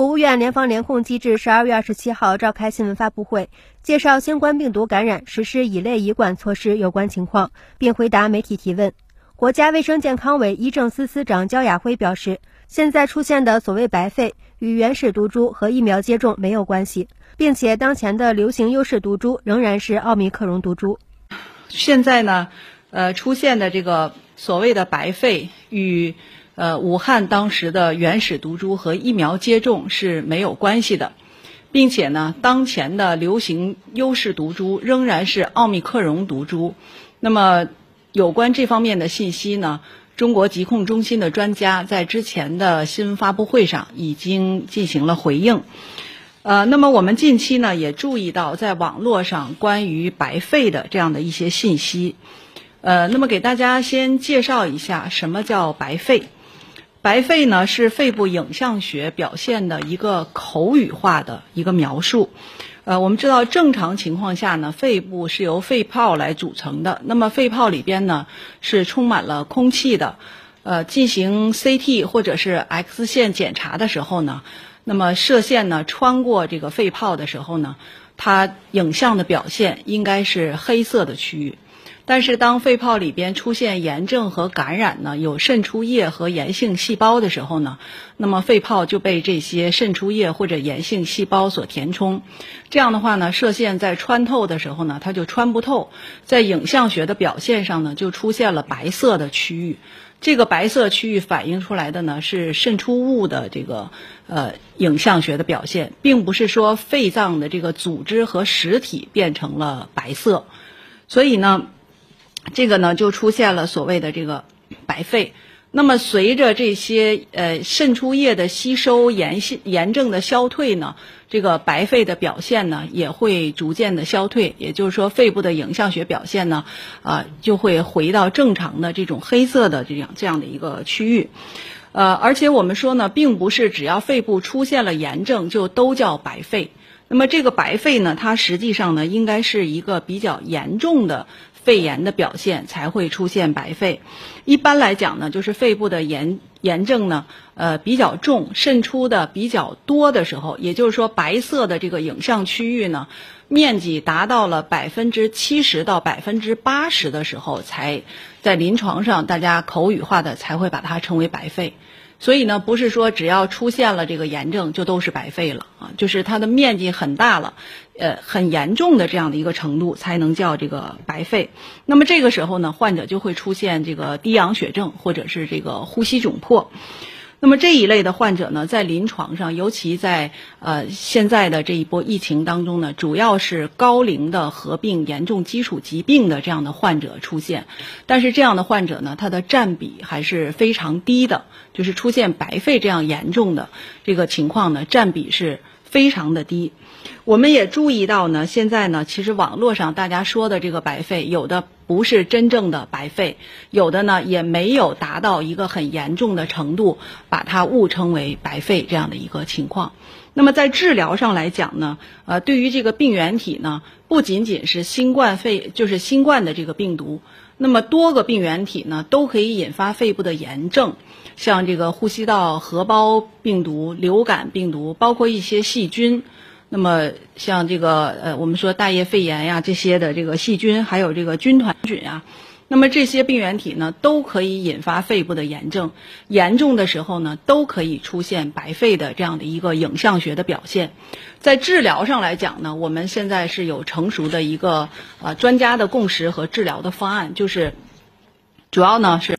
国务院联防联控机制十二月二十七号召开新闻发布会，介绍新冠病毒感染实施乙类乙管措施有关情况，并回答媒体提问。国家卫生健康委医政司司长焦雅辉表示，现在出现的所谓白肺与原始毒株和疫苗接种没有关系，并且当前的流行优势毒株仍然是奥密克戎毒株。现在呢，呃，出现的这个所谓的白肺与。呃，武汉当时的原始毒株和疫苗接种是没有关系的，并且呢，当前的流行优势毒株仍然是奥密克戎毒株。那么，有关这方面的信息呢，中国疾控中心的专家在之前的新闻发布会上已经进行了回应。呃，那么我们近期呢也注意到，在网络上关于白肺的这样的一些信息。呃，那么给大家先介绍一下什么叫白肺。白肺呢是肺部影像学表现的一个口语化的一个描述。呃，我们知道正常情况下呢，肺部是由肺泡来组成的。那么肺泡里边呢是充满了空气的。呃，进行 CT 或者是 X 线检查的时候呢，那么射线呢穿过这个肺泡的时候呢，它影像的表现应该是黑色的区域。但是，当肺泡里边出现炎症和感染呢，有渗出液和炎性细胞的时候呢，那么肺泡就被这些渗出液或者炎性细胞所填充。这样的话呢，射线在穿透的时候呢，它就穿不透，在影像学的表现上呢，就出现了白色的区域。这个白色区域反映出来的呢，是渗出物的这个呃影像学的表现，并不是说肺脏的这个组织和实体变成了白色。所以呢。这个呢，就出现了所谓的这个白肺。那么，随着这些呃渗出液的吸收、炎性炎症的消退呢，这个白肺的表现呢也会逐渐的消退。也就是说，肺部的影像学表现呢，啊，就会回到正常的这种黑色的这样这样的一个区域。呃，而且我们说呢，并不是只要肺部出现了炎症就都叫白肺。那么，这个白肺呢，它实际上呢，应该是一个比较严重的。肺炎的表现才会出现白肺。一般来讲呢，就是肺部的炎炎症呢，呃比较重，渗出的比较多的时候，也就是说白色的这个影像区域呢，面积达到了百分之七十到百分之八十的时候，才在临床上大家口语化的才会把它称为白肺。所以呢，不是说只要出现了这个炎症就都是白肺了啊，就是它的面积很大了，呃，很严重的这样的一个程度才能叫这个白肺。那么这个时候呢，患者就会出现这个低氧血症或者是这个呼吸窘迫。那么这一类的患者呢，在临床上，尤其在呃现在的这一波疫情当中呢，主要是高龄的合并严重基础疾病的这样的患者出现。但是这样的患者呢，他的占比还是非常低的，就是出现白肺这样严重的这个情况呢，占比是非常的低。我们也注意到呢，现在呢，其实网络上大家说的这个白肺，有的不是真正的白肺，有的呢也没有达到一个很严重的程度，把它误称为白肺这样的一个情况。那么在治疗上来讲呢，呃，对于这个病原体呢，不仅仅是新冠肺，就是新冠的这个病毒，那么多个病原体呢都可以引发肺部的炎症，像这个呼吸道合胞病毒、流感病毒，包括一些细菌。那么像这个呃，我们说大叶肺炎呀这些的这个细菌，还有这个军团菌啊，那么这些病原体呢，都可以引发肺部的炎症，严重的时候呢，都可以出现白肺的这样的一个影像学的表现。在治疗上来讲呢，我们现在是有成熟的一个呃专家的共识和治疗的方案，就是主要呢是。